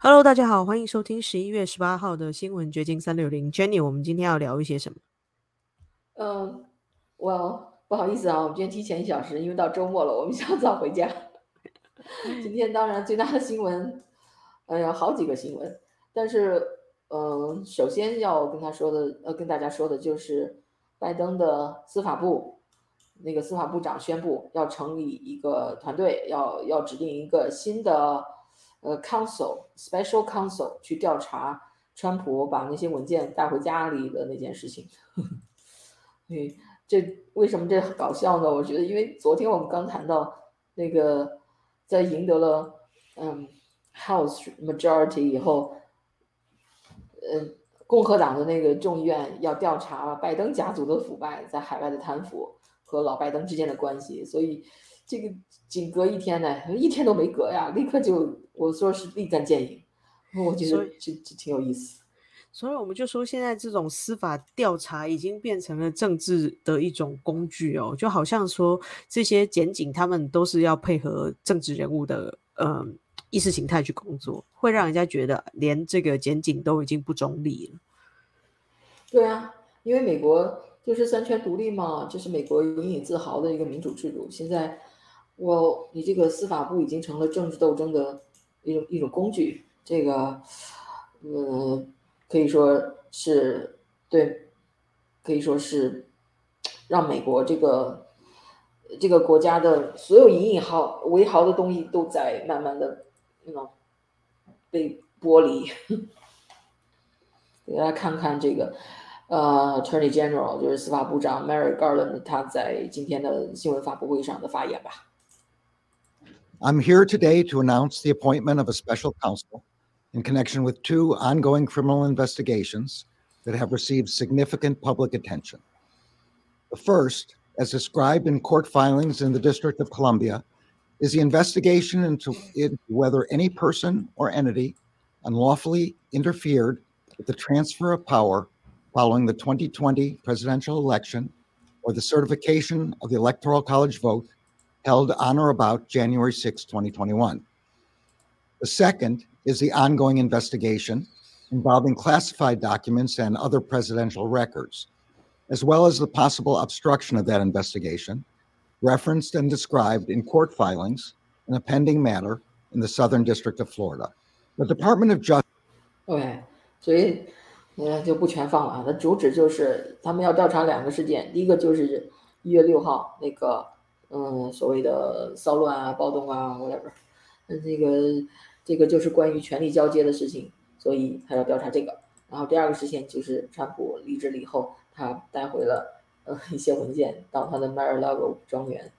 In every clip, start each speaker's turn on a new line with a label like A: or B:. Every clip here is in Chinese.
A: Hello，大家好，欢迎收听十一月十八号的新闻掘金三六零。Jenny，我们今天要聊一些什么？
B: 嗯，我不好意思啊，我们今天提前一小时，因为到周末了，我们想早回家。今天当然最大的新闻，哎呀，好几个新闻，但是，嗯，首先要跟他说的，呃，跟大家说的就是拜登的司法部那个司法部长宣布要成立一个团队，要要指定一个新的。呃，council special council 去调查川普把那些文件带回家里的那件事情。对，这为什么这搞笑呢？我觉得，因为昨天我们刚谈到那个在赢得了嗯 House majority 以后，嗯，共和党的那个众议院要调查拜登家族的腐败，在海外的贪腐和老拜登之间的关系，所以。这个仅隔一天呢，一天都没隔呀，立刻就我说是立竿见影，我觉得这这挺有意思。
A: 所以我们就说，现在这种司法调查已经变成了政治的一种工具哦，就好像说这些检警他们都是要配合政治人物的呃意识形态去工作，会让人家觉得连这个检警都已经不中立了。
B: 对啊，因为美国就是三权独立嘛，这是美国引以自豪的一个民主制度，现在。我，你这个司法部已经成了政治斗争的一种一种工具，这个，呃，可以说是对，可以说是让美国这个这个国家的所有引以豪为豪的东西都在慢慢的那种被剥离。给 大家看看这个，呃，Attorney General 就是司法部长 Mary Garland 他在今天的新闻发布会上的发言吧。
C: I'm here today to announce the appointment of a special counsel in connection with two ongoing criminal investigations that have received significant public attention. The first, as described in court filings in the District of Columbia, is the investigation into, whether any person or entity unlawfully interfered with the transfer of power following the 2020 presidential election or the certification of the Electoral College vote held on or about January 6, 2021. The second is the ongoing investigation involving classified documents and other presidential records, as well as the possible obstruction of that investigation, referenced and described in court filings in a pending matter in the Southern District of Florida. The Department of Justice.
B: OK，所以呃就不全放了啊。它主旨就是他们要调查两个事件，第一个就是一月六号那个 嗯，所谓的骚乱啊、暴动啊，whatever，嗯，这个这个就是关于权力交接的事情，所以他要调查这个。然后第二个事情就是川普离职了以后，他带回了呃一些文件到他的 Mar-a-Lago 庄园。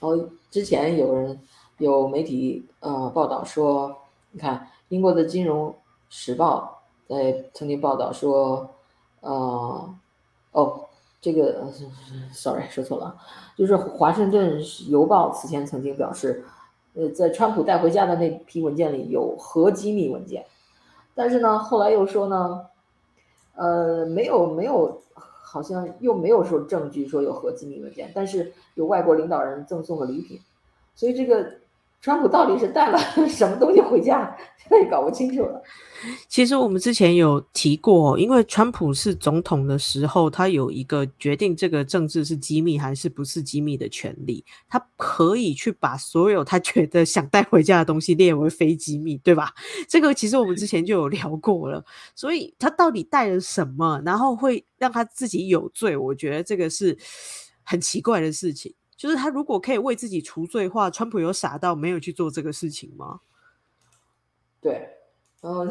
B: 然后之前有人有媒体呃报道说，你看英国的金融时报在曾经报道说，呃，这个，sorry，说错了，就是《华盛顿邮报》此前曾经表示，呃，在川普带回家的那批文件里有核机密文件，但是呢，后来又说呢，呃，没有没有，好像又没有说证据说有核机密文件，但是有外国领导人赠送的礼品，所以这个。川普到底是带了 什么东西回家？现在也搞不清楚了。
A: 其实我们之前有提过，因为川普是总统的时候，他有一个决定这个政治是机密还是不是机密的权利，他可以去把所有他觉得想带回家的东西列为非机密，对吧？这个其实我们之前就有聊过了。所以他到底带了什么，然后会让他自己有罪？我觉得这个是很奇怪的事情。就是他如果可以为自己除罪的话，川普有傻到没有去做这个事情吗？
B: 对，然后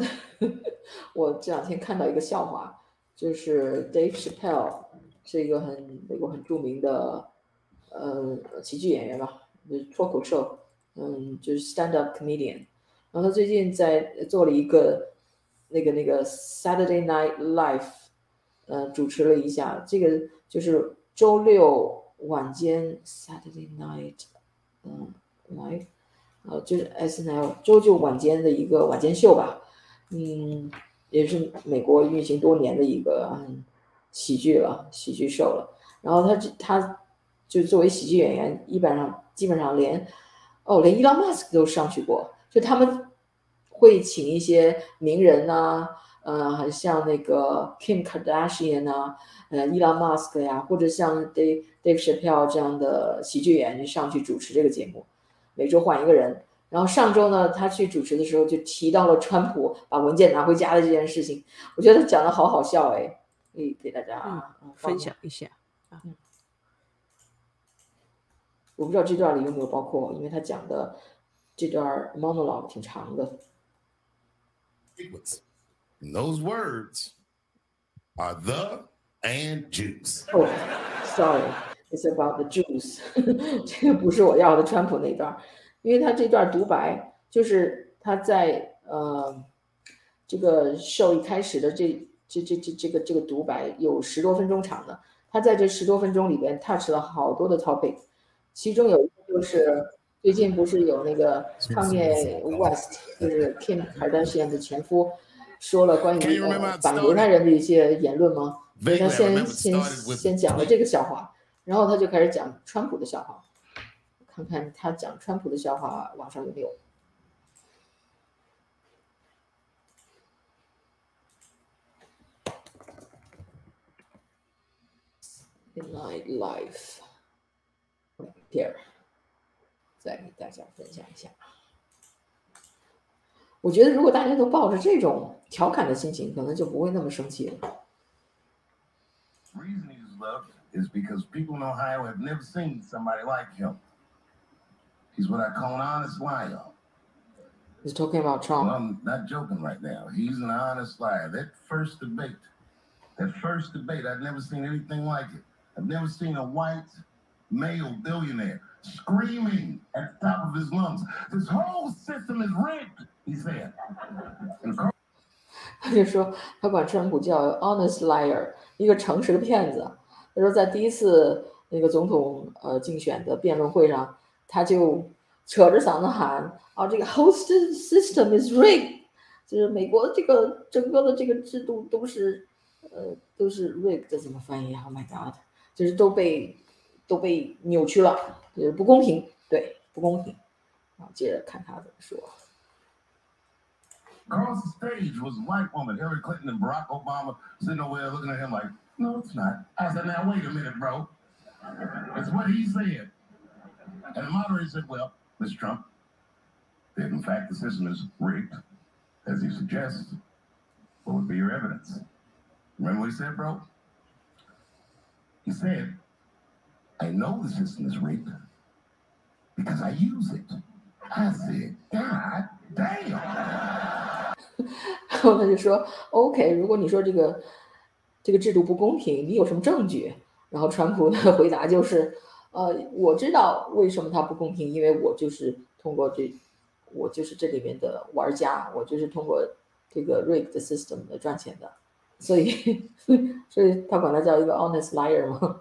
B: 我这两天看到一个笑话，就是 Dave Chappelle 是一个很美国很著名的呃喜剧演员吧，就是脱口秀，嗯，就是 stand up comedian。然后他最近在做了一个那个那个 Saturday Night Live，呃，主持了一下，这个就是周六。晚间 Saturday Night，嗯，Live，呃，就是 S N L 周六晚间的一个晚间秀吧，嗯，也是美国运行多年的一个嗯喜剧了，喜剧秀了。然后他他就作为喜剧演员，基本上基本上连哦，连伊 l 马斯克都上去过，就他们会请一些名人呐、呃，像那个 Kim Kardashian 啊，呃，Elon Musk 呀，或者像 Dave Dave Chappelle 这样的喜剧演员上去主持这个节目，每周换一个人。然后上周呢，他去主持的时候就提到了川普把文件拿回家的这件事情，我觉得讲的好好笑哎，可以给大家、
A: 嗯分享一下。
B: 我不知道这段里有没有包括，因为他讲的这段 monologue 挺长的。
D: And those words are the and juice.
B: Oh,、s o r r y it's about the juice。这个不是我要的川普那段，因为他这段独白就是他在呃这个 show 一开始的这这这这这个这个独白有十多分钟长的，他在这十多分钟里边 touch 了好多的 topic，其中有一个就是最近不是有那个 Kanye West，就是 Kim Kardashian 的前夫。说了关于反犹太人的一些言论吗？所以他先先先讲了这个笑话，然后他就开始讲川普的笑话，看看他讲川普的笑话网上有没有。In my life, here，再给大家分享一下。我觉得如果大家都抱着这种调侃的心情，可能就不会那么生气了。
E: reason he's loved is because people in Ohio have never seen somebody like him. He's what I call an honest liar.
B: He's talking about
E: Well,
B: Trump.
E: I'm not joking right now. He's an honest liar. That first debate, that first debate, I've never seen anything like it. I've never seen a white male billionaire screaming at the top of his lungs, This whole system is rigged,
B: 他就说他管川普叫 honest liar，一个诚实的骗子。他说在第一次那个总统呃竞选的辩论会上，他就扯着嗓子喊啊，这个 host system is rigged，就是美国这个整个的这个制度都是呃都是 rigged，怎么翻译？Oh my god，就是都被都被扭曲了，就是不公平，对，不公平。然后接着看他怎么说。
E: Across the stage was a white woman, Hillary Clinton and Barack Obama, sitting over there looking at him like, no, it's not. I said, now, wait a minute, bro. It's what he said. And the moderator said, well, Mr. Trump, if in fact the system is rigged, as he suggests, what would be your evidence? Remember what he said, bro? He said, I know the system is rigged because I use it. I said, God damn.
B: 然后他就说：“OK，如果你说这个这个制度不公平，你有什么证据？”然后川普的回答就是：“呃，我知道为什么它不公平，因为我就是通过这，我就是这里面的玩家，我就是通过这个 rigged system 来赚钱的，所以，所以他管他叫一个 honest liar 嘛。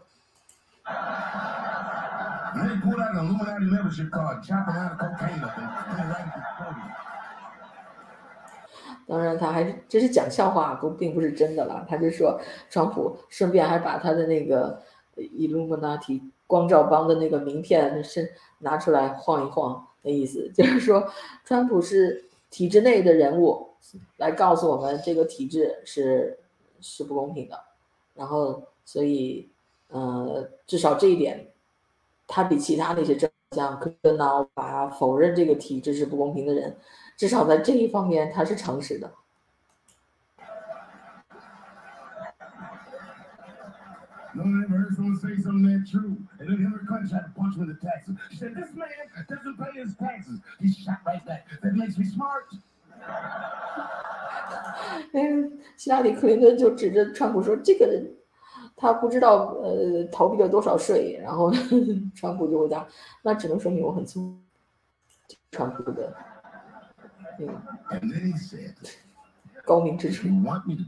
B: 当然，他还是这是讲笑话，不并不是真的了。他就说，川普顺便还把他的那个 Illuminati 光照帮的那个名片是拿出来晃一晃的意思，就是说，川普是体制内的人物，来告诉我们这个体制是是不公平的。然后，所以，呃，至少这一点，他比其他那些政像科恩啊，把否认这个体制是不公平的人，至少在这一方面他是诚实的。嗯，希拉里·克林顿就指着川普说：“这个人他不知道呃逃避了多少税。”然后川普就回答：“那只能说明我很聪明。”川普的嗯
E: And then he said,
B: 高明之
E: If
B: 处
E: you。want me to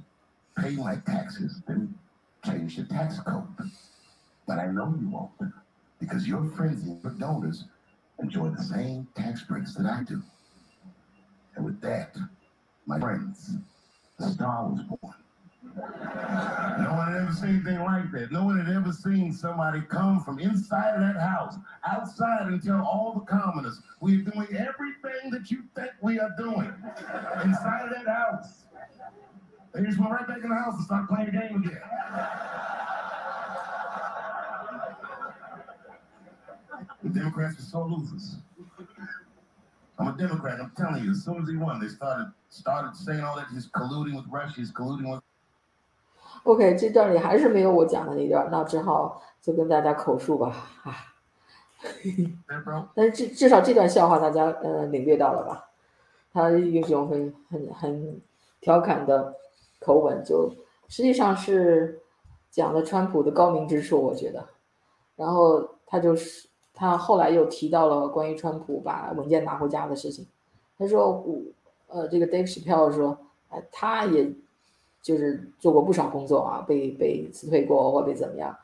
E: pay my taxes, then change the tax code. But I know you won't, because your friends and your donors enjoy the same tax breaks that I do. And with that, my friends, the star was born. No one had ever seen anything like that. No one had ever seen somebody come from inside of that house, outside, and tell all the commoners, we're doing everything that you think we are doing inside of that house. They just went right back in the house and started playing the game again. The Democrats were so losers. I'm a Democrat. I'm telling you, as soon as he won, they started started saying all that he's colluding with Russia, he's colluding with
B: OK，这段里还是没有我讲的那段，那只好就跟大家口述吧。啊.但是至至少这段笑话大家呃领略到了吧？他用一种很很很调侃的口吻，就实际上是讲了川普的高明之处，我觉得。然后他就是他后来又提到了关于川普把文件拿回家的事情。他说我呃这个 Dave Chappelle 说，哎他也就是做过不少工作啊，被被辞退过或被怎么样，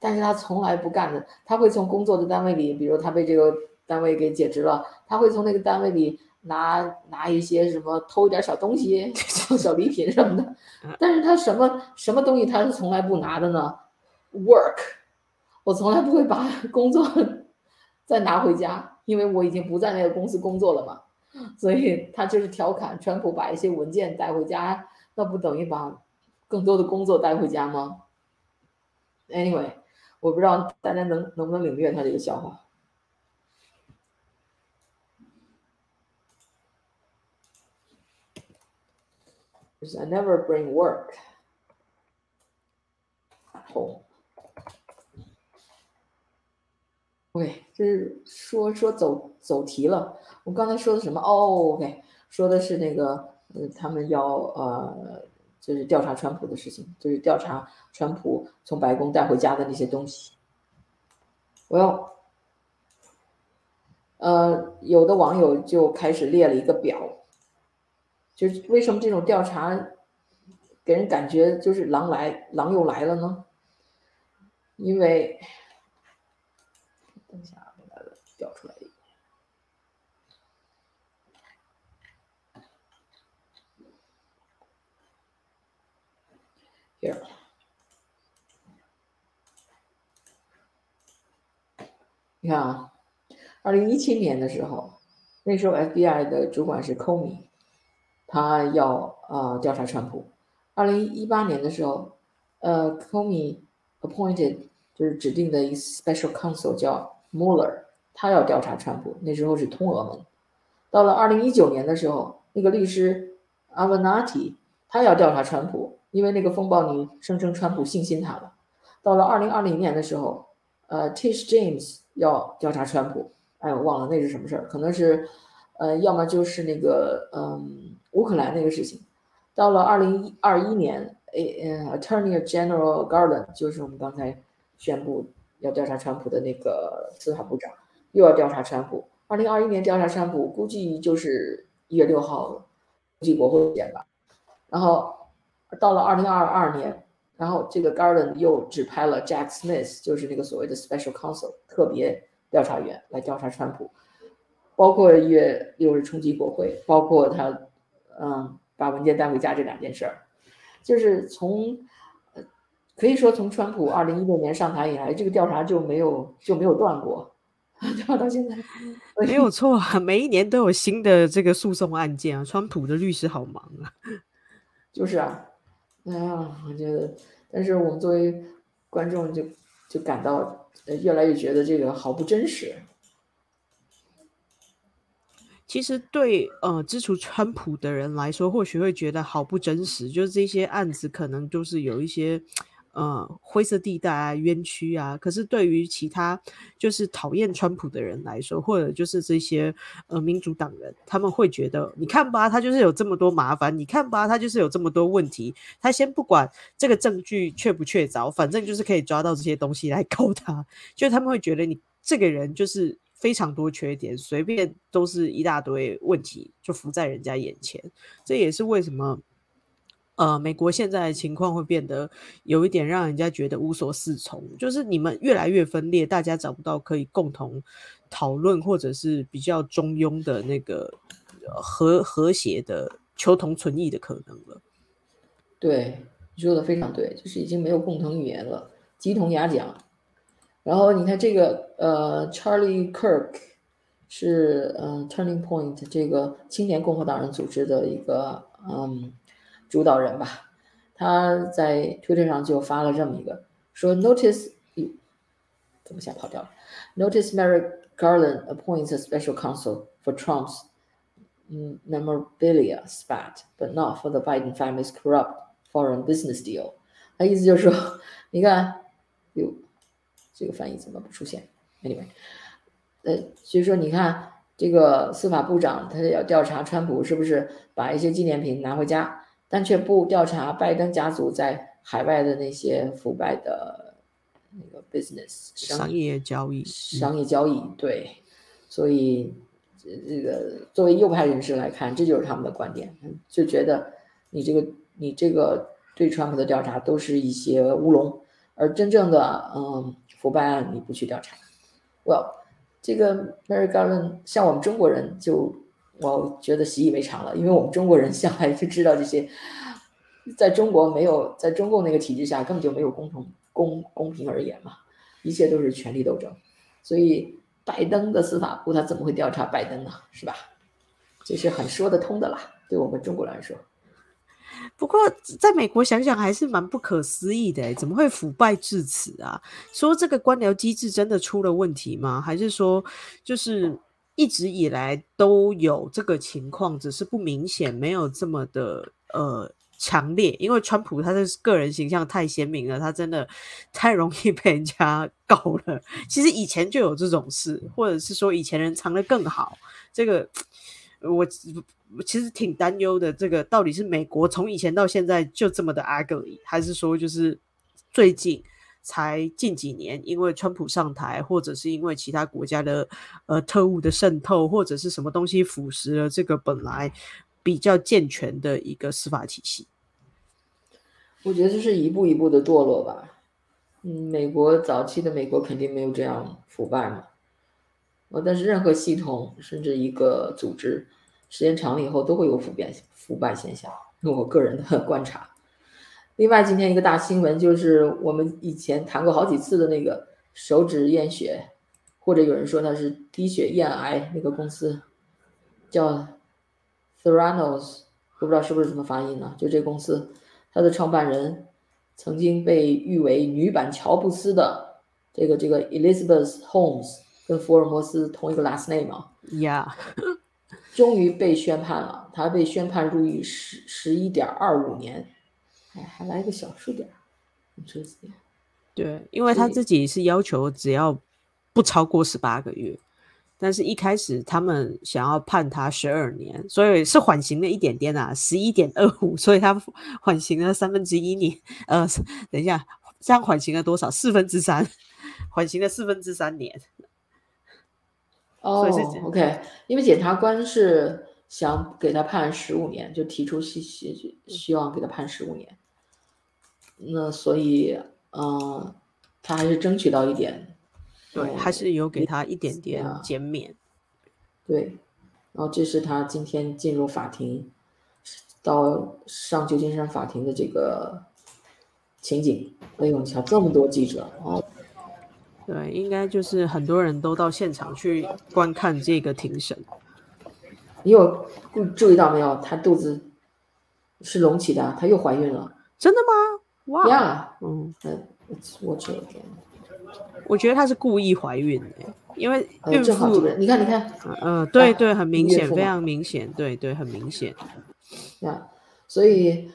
B: 但是他从来不干的，他会从工作的单位里，比如他被这个单位给解职了，他会从那个单位里拿拿一些什么偷一点小东西、小小礼品什么的，但是他什么什么东西他是从来不拿的呢？Work，我从来不会把 工作再拿回家，因为我已经不在那个公司工作了嘛，所以他就是调侃川普把一些文件带回家，那不等于把更多的工作带回家吗？Anyway，我不知道大家能能不能领略他这个笑话。I never bring work home。喂，这是说说走走题了。我刚才说的什么？哦，OK，说的是那个，嗯，他们要呃，就是调查川普的事情，就是调查川普从白宫带回家的那些东西。我要，呃，有的网友就开始列了一个表，就是为什么这种调查给人感觉就是狼来狼又来了呢？因为，等一下啊，我把它调出来一个。Here，你看啊，二零一七年的时候，那时候 FBI 的主管是 Comey，他要呃调查川普。二零一八年的时候，呃，Comey appointed 就是指定的一 special counsel 叫 Mueller，他要调查川普。那时候是通俄门。到了二零一九年的时候，那个律师 Avenatti 他要调查川普，因为那个风暴里声称川普性侵他了。到了二零二零年的时候，呃，Tish James 要调查川普，哎，我忘了那是什么事儿，可能是，呃，要么就是那个，嗯，乌克兰那个事情。到了二零二一年，诶，呃，Attorney General Garland 就是我们刚才宣布要调查川普的那个司法部长，又要调查川普。二零二一年调查川普，估计就是一月六号估计国会见吧。然后到了二零二二年，然后这个 Garland 又指派了 Jack Smith，就是那个所谓的 Special Counsel 特别调查员来调查川普，包括一月六日冲击国会，包括他嗯把文件带回家这两件事儿，就是从呃可以说从川普二零一六年上台以来，这个调查就没有就没有断过，调到现在。
A: 没有错啊，每一年都有新的这个诉讼案件啊。川普的律师好忙啊。
B: 就是啊，哎呀，我觉得，但是我们作为观众就就感到越来越觉得这个好不真实。
A: 其实对呃支持川普的人来说，或许会觉得好不真实，就是这些案子可能就是有一些呃灰色地带啊、冤屈啊。可是对于其他就是讨厌川普的人来说，或者就是这些呃民主党人，他们会觉得，你看吧，他就是有这么多麻烦，你看吧，他就是有这么多问题，他先不管这个证据确不确凿，反正就是可以抓到这些东西来告他，就他们会觉得你这个人就是。非常多缺点，随便都是一大堆问题，就浮在人家眼前。这也是为什么，呃，美国现在的情况会变得有一点让人家觉得无所适从，就是你们越来越分裂，大家找不到可以共同讨论或者是比较中庸的那个和和谐的求同存异的可能了。
B: 对，你说的非常对，就是已经没有共同语言了，鸡同鸭讲。然后你看这个呃，Charlie Kirk 是嗯 Turning Point 这个青年共和党人组织的一个嗯主导人吧，他在 Twitter 上就发了这么一个说，Notice 怎么想跑掉了？Notice Merrick Garland appoints a special counsel for Trump's memorabilia spat, but not for the Biden family's corrupt foreign business deal。他意思就是说，你看，哟，这个翻译怎么不出现？Anyway，呃，所以说你看，这个司法部长他要调查川普是不是把一些纪念品拿回家，但却不调查拜登家族在海外的那些腐败的那个 business
A: 商业交易，
B: 商业交易对，所以。这个作为右派人士来看，这就是他们的观点，就觉得你这个你这个对川普的调查都是一些乌龙，而真正的嗯腐败案你不去调查。Well，这个 Mary Garland 像我们中国人就我觉得习以为常了，因为我们中国人向来就知道这些，在中国没有在中共那个体制下根本就没有公同公公平而言嘛，一切都是权力斗争，所以。拜登的司法部他怎么会调查拜登呢？是吧？这是很说得通的啦，对我们中国来说。
A: 不过在美国想想还是蛮不可思议的，怎么会腐败至此啊？说这个官僚机制真的出了问题吗？还是说就是一直以来都有这个情况，只是不明显，没有这么的呃？强烈，因为川普他的个人形象太鲜明了，他真的太容易被人家搞了。其实以前就有这种事，或者是说以前人藏的更好。这个我其实挺担忧的。这个到底是美国从以前到现在就这么的 ugly，还是说就是最近才近几年因为川普上台，或者是因为其他国家的呃特务的渗透，或者是什么东西腐蚀了这个本来比较健全的一个司法体系？
B: 我觉得就是一步一步的堕落吧。嗯，美国早期的美国肯定没有这样腐败嘛。呃，但是任何系统甚至一个组织，时间长了以后都会有腐败腐败现象。用我个人的观察。另外，今天一个大新闻就是我们以前谈过好几次的那个手指验血，或者有人说它是滴血验癌那个公司，叫 Theranos，我不知道是不是这么发音呢？就这公司。它的创办人曾经被誉为女版乔布斯的这个这个 Elizabeth Holmes，跟福尔摩斯同一个 last name 啊
A: ？Yeah，
B: 终于被宣判了，他被宣判入狱十十一点二五年，哎，还来个小数点，这些。
A: 对，因为他自己是要求只要不超过十八个月。但是，一开始他们想要判他十二年，所以是缓刑了一点点啊，十一点二五，所以他缓刑了三分之一年。呃，等一下，这样缓刑了多少？四分之三，缓刑了四分之三年。
B: 哦，OK，因为检察官是想给他判十五年，就提出希希希望给他判十五年。那所以，嗯，他还是争取到一点。
A: 对，还是有给他一点点减免。
B: 对，然后这是他今天进入法庭，到上旧金山法庭的这个情景。哎呦，你瞧，这么多记者哦。
A: 对，应该就是很多人都到现场去观看这个庭审。
B: 你有注意到没有？她肚子是隆起的，她又怀孕了。
A: 真的吗？哇。
B: 呀，嗯，我
A: 觉得她是故意怀孕的，因为孕
B: 妇，你看，你看，
A: 嗯，对对，很明显，非常明显，对对，很明显。
B: 啊，所以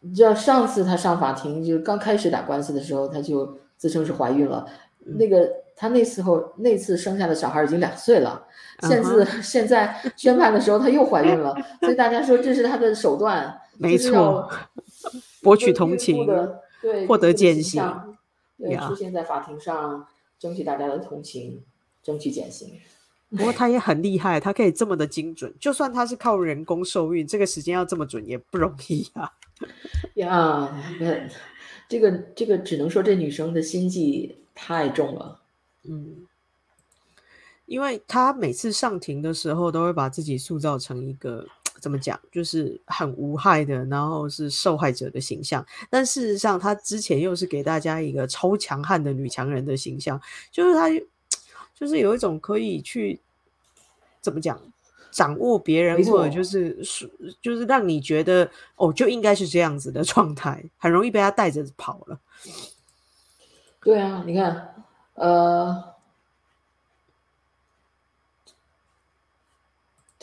B: 你知道，上次她上法庭，就是刚开始打官司的时候，她就自称是怀孕了。那个她那时候那次生下的小孩已经两岁了，现在 现在宣判的时候她又怀孕了，所以大家说这是她的手段，
A: 没错，博取同情，
B: 对，
A: 获得减刑。
B: 对，出现在法庭上，争取大家的同情，争取减刑。
A: 不过他也很厉害，他可以这么的精准。就算他是靠人工受孕，这个时间要这么准也不容易啊。
B: 呀，这个这个只能说这女生的心计太重了。
A: 嗯，因为她每次上庭的时候，都会把自己塑造成一个怎么讲，就是很无害的，然后是受害者的形象。但事实上，他之前又是给大家一个超强悍的女强人的形象，就是他，就是有一种可以去怎么讲，掌握别人，或者就是是就是让你觉得哦，就应该是这样子的状态，很容易被他带着跑了。
B: 对啊，你看，呃。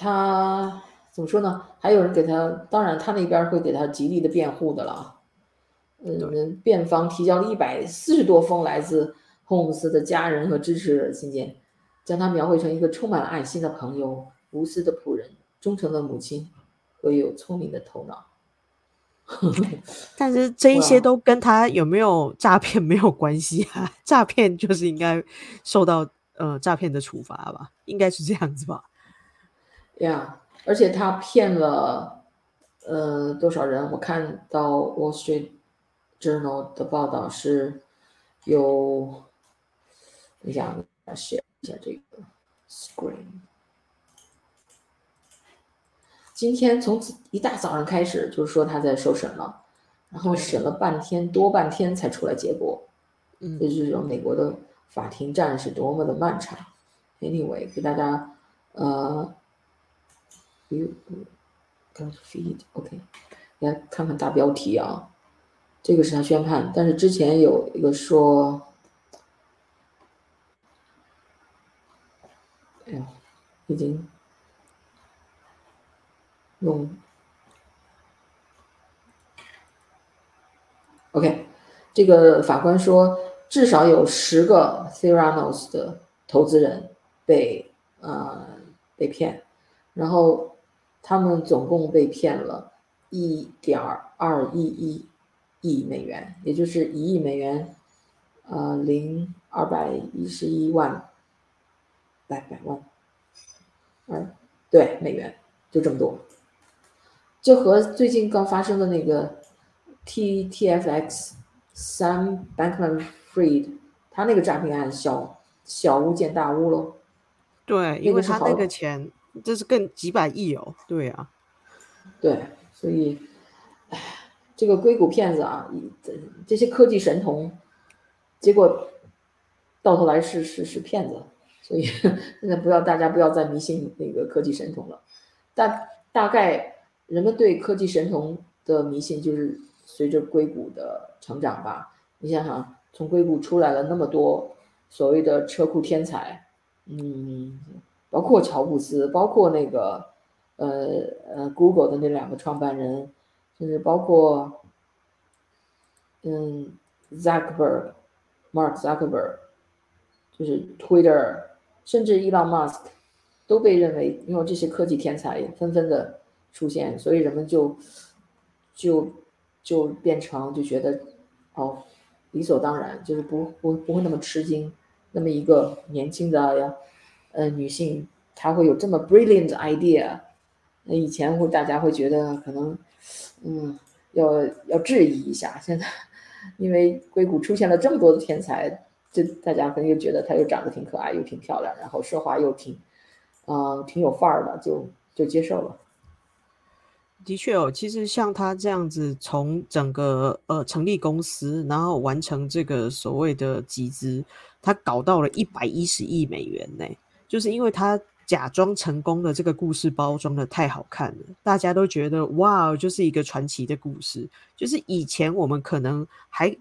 B: 他怎么说呢？还有人给他，当然他那边会给他极力的辩护的了。嗯，辩方提交了一百四十多封来自霍姆斯的家人和支持者信件，将他描绘成一个充满爱心的朋友、无私的仆人、忠诚的母亲和有聪明的头脑。
A: 但 是这一些都跟他有没有诈骗 没有关系啊？诈骗就是应该受到呃诈骗的处罚吧？应该是这样子吧？
B: 呀，而且他骗了，呃，多少人？我看到《Wall Street Journal》的报道是，有，我写一下这个 screen。今天从一大早上开始，就是说他在受审了，然后审了半天多半天才出来结果，
A: 嗯，
B: 就是说美国的法庭战是多么的漫长。Anyway，给大家，呃。You got feed OK，来看看大标题啊，这个是他宣判，但是之前有一个说，哎呀，已经用 OK，这个法官说至少有十个 Theranos 的投资人被呃被骗，然后。他们总共被骗了一点二一一亿美元，也就是一亿美元，呃，零二百一十一万百百万，二对美元就这么多，这和最近刚发生的那个 T T F X Sam Bankman-Fried 他那个诈骗案小小巫见大巫喽。
A: 对，因为他那个钱。这是更几百亿哦，对啊，
B: 对，所以，哎，这个硅谷骗子啊，这这些科技神童，结果到头来是是是骗子，所以现在不要大家不要再迷信那个科技神童了。大大概人们对科技神童的迷信就是随着硅谷的成长吧。你想想，从硅谷出来了那么多所谓的车库天才，嗯。包括乔布斯，包括那个，呃呃，Google 的那两个创办人，甚至包括，嗯，Zuckerberg，Mark Zuckerberg，就是 Twitter，甚至 Elon Musk，都被认为因为这些科技天才纷纷的出现，所以人们就就就变成就觉得，哦，理所当然，就是不不不会那么吃惊，那么一个年轻的呀。呃，女性她会有这么 brilliant idea，那以前会大家会觉得可能，嗯，要要质疑一下。现在因为硅谷出现了这么多的天才，这大家可能又觉得她又长得挺可爱，又挺漂亮，然后说话又挺，嗯，挺有范儿的，就就接受了。
A: 的确哦，其实像他这样子，从整个呃成立公司，然后完成这个所谓的集资，他搞到了一百一十亿美元呢。就是因为他假装成功的这个故事包装的太好看了，大家都觉得哇，就是一个传奇的故事。就是以前我们可能还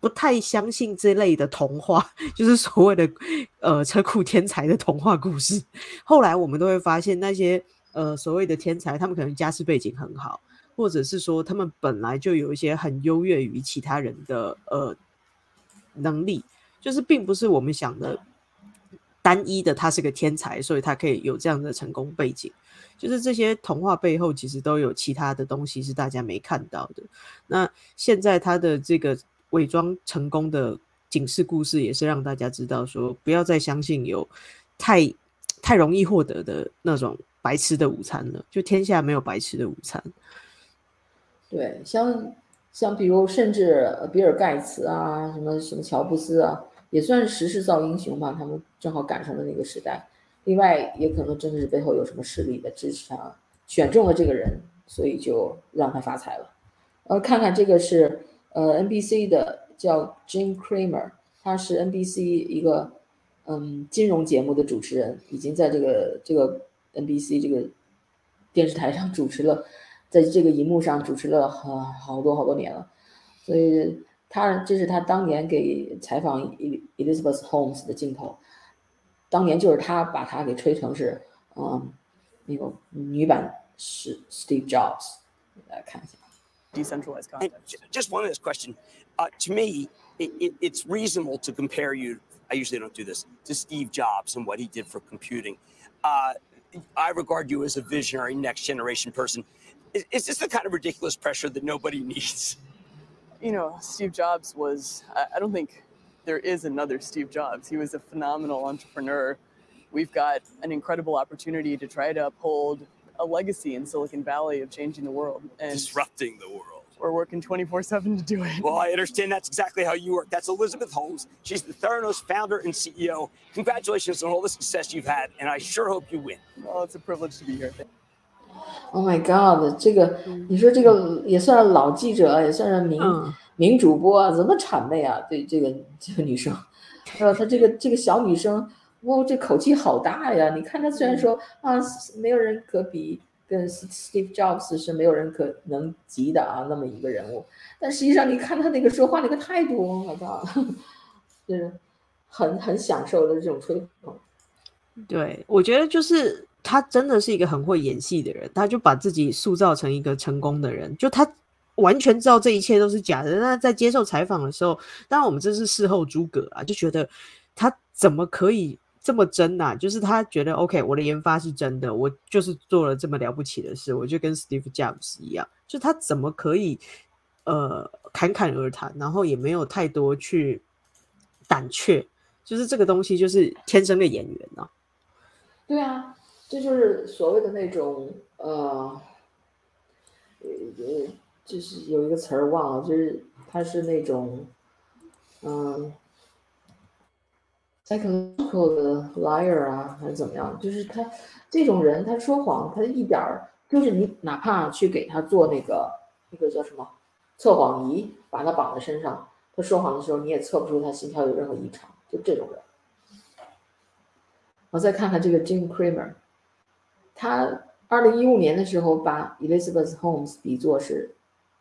A: 不太相信这类的童话，就是所谓的呃车库天才的童话故事。后来我们都会发现，那些呃所谓的天才，他们可能家世背景很好，或者是说他们本来就有一些很优越于其他人的呃能力，就是并不是我们想的。单一的他是个天才，所以他可以有这样的成功背景。就是这些童话背后其实都有其他的东西是大家没看到的。那现在他的这个伪装成功的警示故事，也是让大家知道说，不要再相信有太太容易获得的那种白吃的午餐了。就天下没有白吃的午餐。
B: 对，像像比如甚至比尔盖茨啊，什么什么乔布斯啊。也算是时势造英雄吧，他们正好赶上了那个时代。另外，也可能真的是背后有什么势力在支持他，选中了这个人，所以就让他发财了。呃，看看这个是呃 NBC 的叫 Jim Cramer，他是 NBC 一个嗯金融节目的主持人，已经在这个这个 NBC 这个电视台上 主持了，在这个荧幕上主持了好好多好多年了，所以他这是他当年给采访 Elizabeth Holmes 的镜头，当年就是他把他给吹成是嗯那个女版是 Steve Jobs，来看一下。
F: decentralized
G: And
F: content.
G: j- just one last question. Uh, to me, it, it, it's reasonable to compare you. I usually don't do this to Steve Jobs and what he did for computing. Uh, I regard you as a visionary, next generation person. Is, is this the kind of ridiculous pressure that nobody needs?
F: You know, Steve Jobs was, I, don't think there is another Steve Jobs. He was a phenomenal entrepreneur. We've got an incredible opportunity to try to uphold a legacy in Silicon Valley of changing the world. And
G: Disrupting the world.
F: we're working 24 7 to do it.
G: Well, I understand that's exactly how you work. That's Elizabeth Holmes. She's the Theranos founder and CEO. Congratulations on all the success you've had, and I sure hope you win.
F: Well, it's a privilege to be here.
B: Oh my god！这个你说这个也算是老记者，也算是名、
A: 嗯
B: 名主播啊，怎么谄媚啊？对这个这个女生，还有她这个这个小女生，哇，这口气好大呀！你看她虽然说啊，没有人可比，跟 Steve Jobs 是没有人可能及的啊，那么一个人物，但实际上你看她那个说话那个态度，Oh my god，就 是很很享受的这种吹捧。
A: 对，我觉得就是他真的是一个很会演戏的人，他就把自己塑造成一个成功的人，就他完全知道这一切都是假的。那在接受采访的时候，当然我们这是事后诸葛啊，就觉得他怎么可以这么真呐、就是他觉得 OK，我的研发是真的，我就是做了这么了不起的事，我就跟 Steve Jobs 一样，就他怎么可以呃侃侃而谈，然后也没有太多去胆怯，就是这个东西就是天生的演员啊。
B: 对啊，这就是所谓的那种呃，呃，就是有一个词儿忘了，就是他是那种嗯，psychological 的 liar 啊，还是怎么样？就是他这种人，他说谎，他一点儿就是你哪怕去给他做那个那个叫什么测谎仪，把他绑在身上，他说谎的时候你也测不出他心跳有任何异常，就这种人。我再看看这个 Jim Cramer，他二零一五年的时候把 Elizabeth Holmes 比作是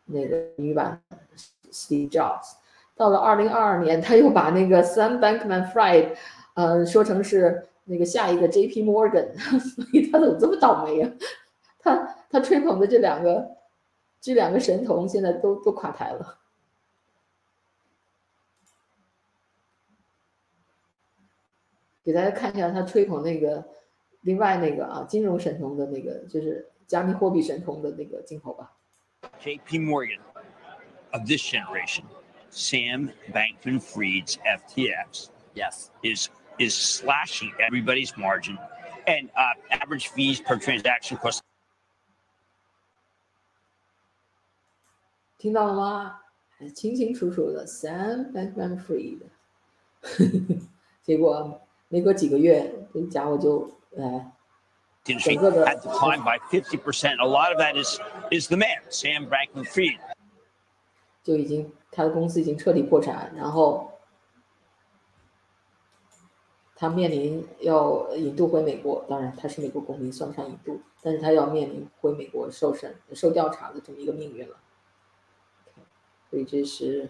B: 那个女版 Steve Jobs，到了二零二二年，他又把那个 Sam Bankman-Fried，呃，说成是那个下一个 J.P. Morgan，所以他怎么这么倒霉呀、他他吹捧的这两个这两个神童现在都都垮台了。给大家看一下他吹捧那个另外那个啊金融神童的那个，就是加密货币神童的那个镜头吧。
H: JP Morgan of this generation, Sam Bankman Fried's FTX
G: Yes.
H: is is slashing everybody's margin and uh, average fees per transaction cost
B: 听到了吗？还清清楚楚的 Sam Bankman-Fried，结果没过几个月，这家伙就哎
H: industry
B: 整个的-
H: had declined by 50%. A lot of that is is the man, Sam Bankman Fried.
B: 就已经他的公司已经彻底破产，然后他面临要引渡回美国，当然他是美国公民，算不上引渡，但是他要面临回美国受审、受调查的这么一个命运了。所以这是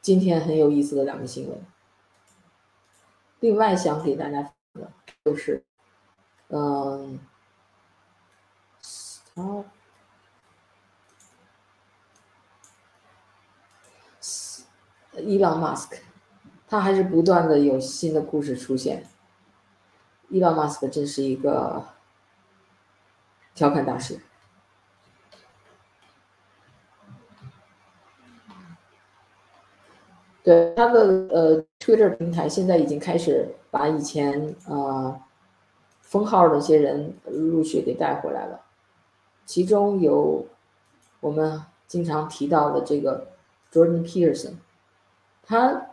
B: 今天很有意思的两个新闻。另外想给大家就是，嗯，他伊朗马斯克，他还是不断的有新的故事出现。伊朗马斯克真是一个调侃大师。对他的呃 Twitter 平台现在已经开始把以前呃封号的一些人陆续给带回来了，其中有我们经常提到的这个 Jordan Peterson，他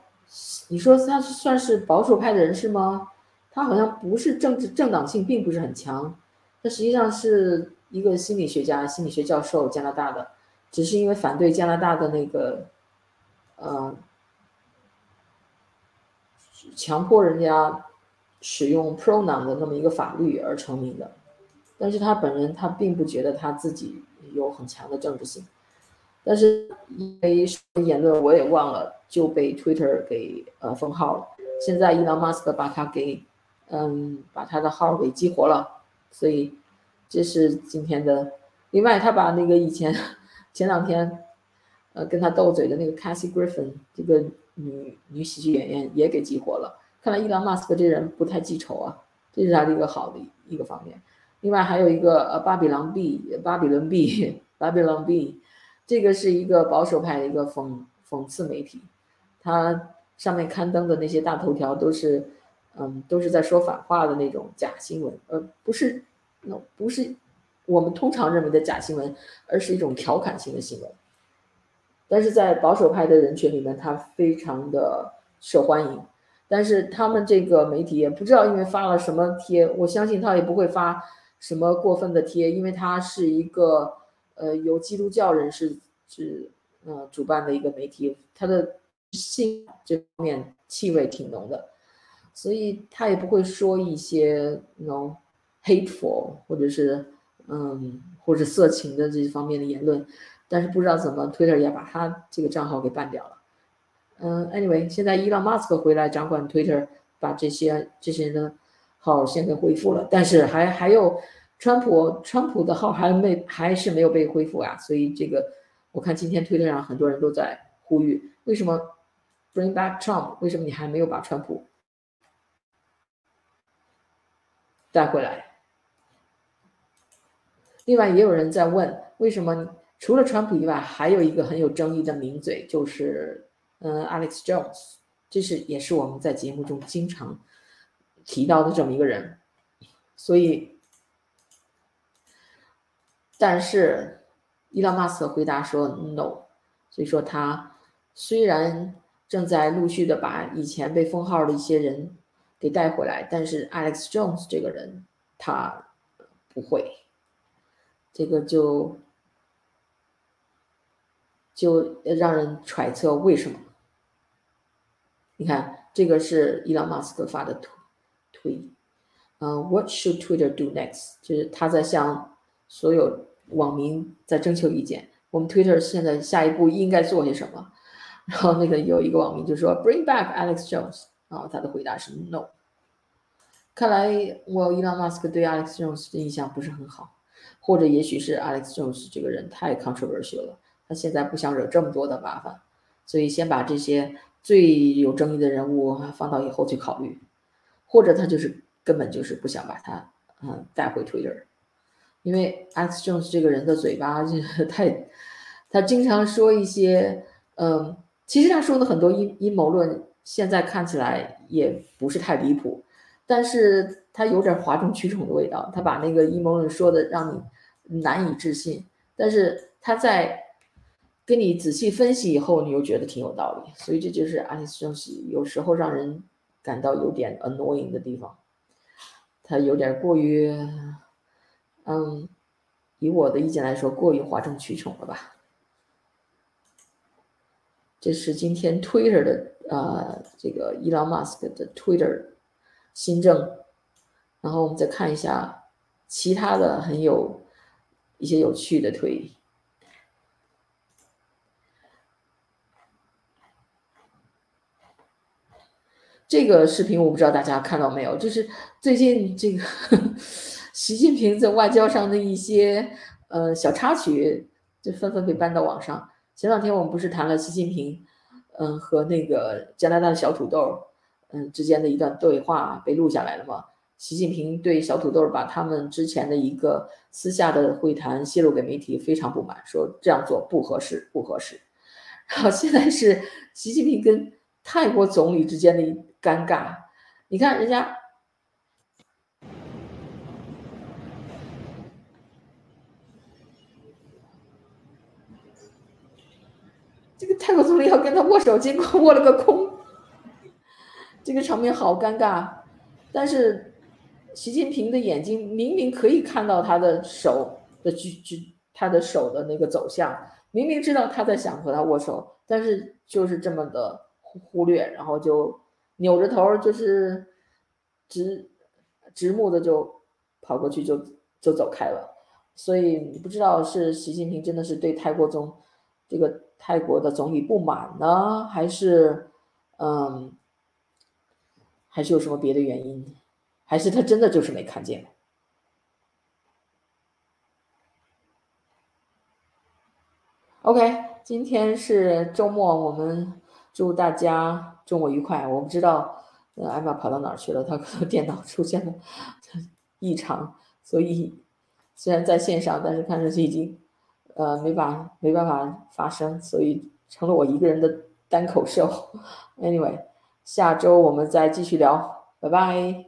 B: 你说他算是保守派的人士吗？他好像不是政治政党性并不是很强，他实际上是一个心理学家、心理学教授，加拿大的，只是因为反对加拿大的那个，呃，强迫人家使用 pronoun 的那么一个法律而成名的。但是他本人他并不觉得他自己有很强的政治性，但是因为言论我也忘了就被 Twitter 给呃封号了。现在伊朗马斯克把他给嗯把他的号给激活了，所以这是今天的。另外他把那个以前前两天呃跟他斗嘴的那个 Cassie Griffin 这个女女喜剧演员也给激活了。看来伊朗马斯克这人不太记仇啊，这是他的一个好的一个方面。另外还有一个呃，巴比伦 B，巴比伦 B，巴比伦 B，这个是一个保守派的一个讽讽刺媒体，它上面刊登的那些大头条都是，嗯，都是在说反话的那种假新闻，而不是，那不是我们通常认为的假新闻，而是一种调侃性的新闻。但是在保守派的人群里面，他非常的受欢迎。但是他们这个媒体也不知道因为发了什么贴，我相信他也不会发。什么过分的贴？因为他是一个呃由基督教人士是呃主办的一个媒体，他的性这方面气味挺浓的，所以他也不会说一些那种 hateful 或者是嗯或者色情的这些方面的言论。但是不知道怎么 Twitter 也把他这个账号给办掉了。嗯，anyway，现在伊朗马斯克回来掌管 Twitter，把这些这些人的。号先给恢复了，但是还还有川普，川普的号还没还是没有被恢复啊，所以这个我看今天推特上很多人都在呼吁，为什么 bring back Trump？为什么你还没有把川普带回来？另外也有人在问，为什么除了川普以外，还有一个很有争议的名嘴，就是嗯 Alex Jones，这是也是我们在节目中经常。提到的这么一个人，所以，但是伊朗马斯克回答说 no，所以说他虽然正在陆续的把以前被封号的一些人给带回来，但是 Alex Jones 这个人他不会，这个就就让人揣测为什么。你看，这个是伊朗马斯克发的图。推，嗯，What should Twitter do next？就是他在向所有网民在征求意见。我们 Twitter 现在下一步应该做些什么？然后那个有一个网民就说：“Bring back Alex Jones。”然后他的回答是 “No。”看来我伊朗马斯克对 Alex Jones 的印象不是很好，或者也许是 Alex Jones 这个人太 controversial 了，他现在不想惹这么多的麻烦，所以先把这些最有争议的人物放到以后去考虑。或者他就是根本就是不想把他嗯带回 Twitter，因为 Alex Jones 这个人的嘴巴就 太，他经常说一些嗯，其实他说的很多阴阴谋论，现在看起来也不是太离谱，但是他有点哗众取宠的味道，他把那个阴谋论说的让你难以置信，但是他在跟你仔细分析以后，你又觉得挺有道理，所以这就是 Alex Jones 有时候让人。感到有点 annoying 的地方，他有点过于，嗯，以我的意见来说，过于哗众取宠了吧。这是今天 Twitter 的呃，这个 Elon Musk 的 Twitter 新政，然后我们再看一下其他的很有一些有趣的推。这个视频我不知道大家看到没有，就是最近这个呵 习近平在外交上的一些呃小插曲，就纷纷被搬到网上。前两天我们不是谈了习近平，嗯，和那个加拿大的小土豆，嗯之间的一段对话被录下来了吗？习近平对小土豆把他们之前的一个私下的会谈泄露给媒体，非常不满，说这样做不合适，不合适。然后现在是习近平跟泰国总理之间的一。尴尬，你看人家这个泰国总理要跟他握手，结果 握了个空，这个场面好尴尬。但是习近平的眼睛明明可以看到他的手的举举，他的手的那个走向，明明知道他在想和他握手，但是就是这么的忽忽略，然后就扭着头，就是直直目的就跑过去就就走开了。所以不知道是习近平真的是对泰国总这个泰国的总理不满呢，还是嗯，还是有什么别的原因？还是他真的就是没看见？OK，今天是周末，我们祝大家周末愉快。我不知道呃艾玛跑到哪儿去了，她可能电脑出现了异常，所以虽然在线上，但是看上去已经呃没法没办法发声，所以成了我一个人的单口秀。Anyway，下周我们再继续聊，拜拜。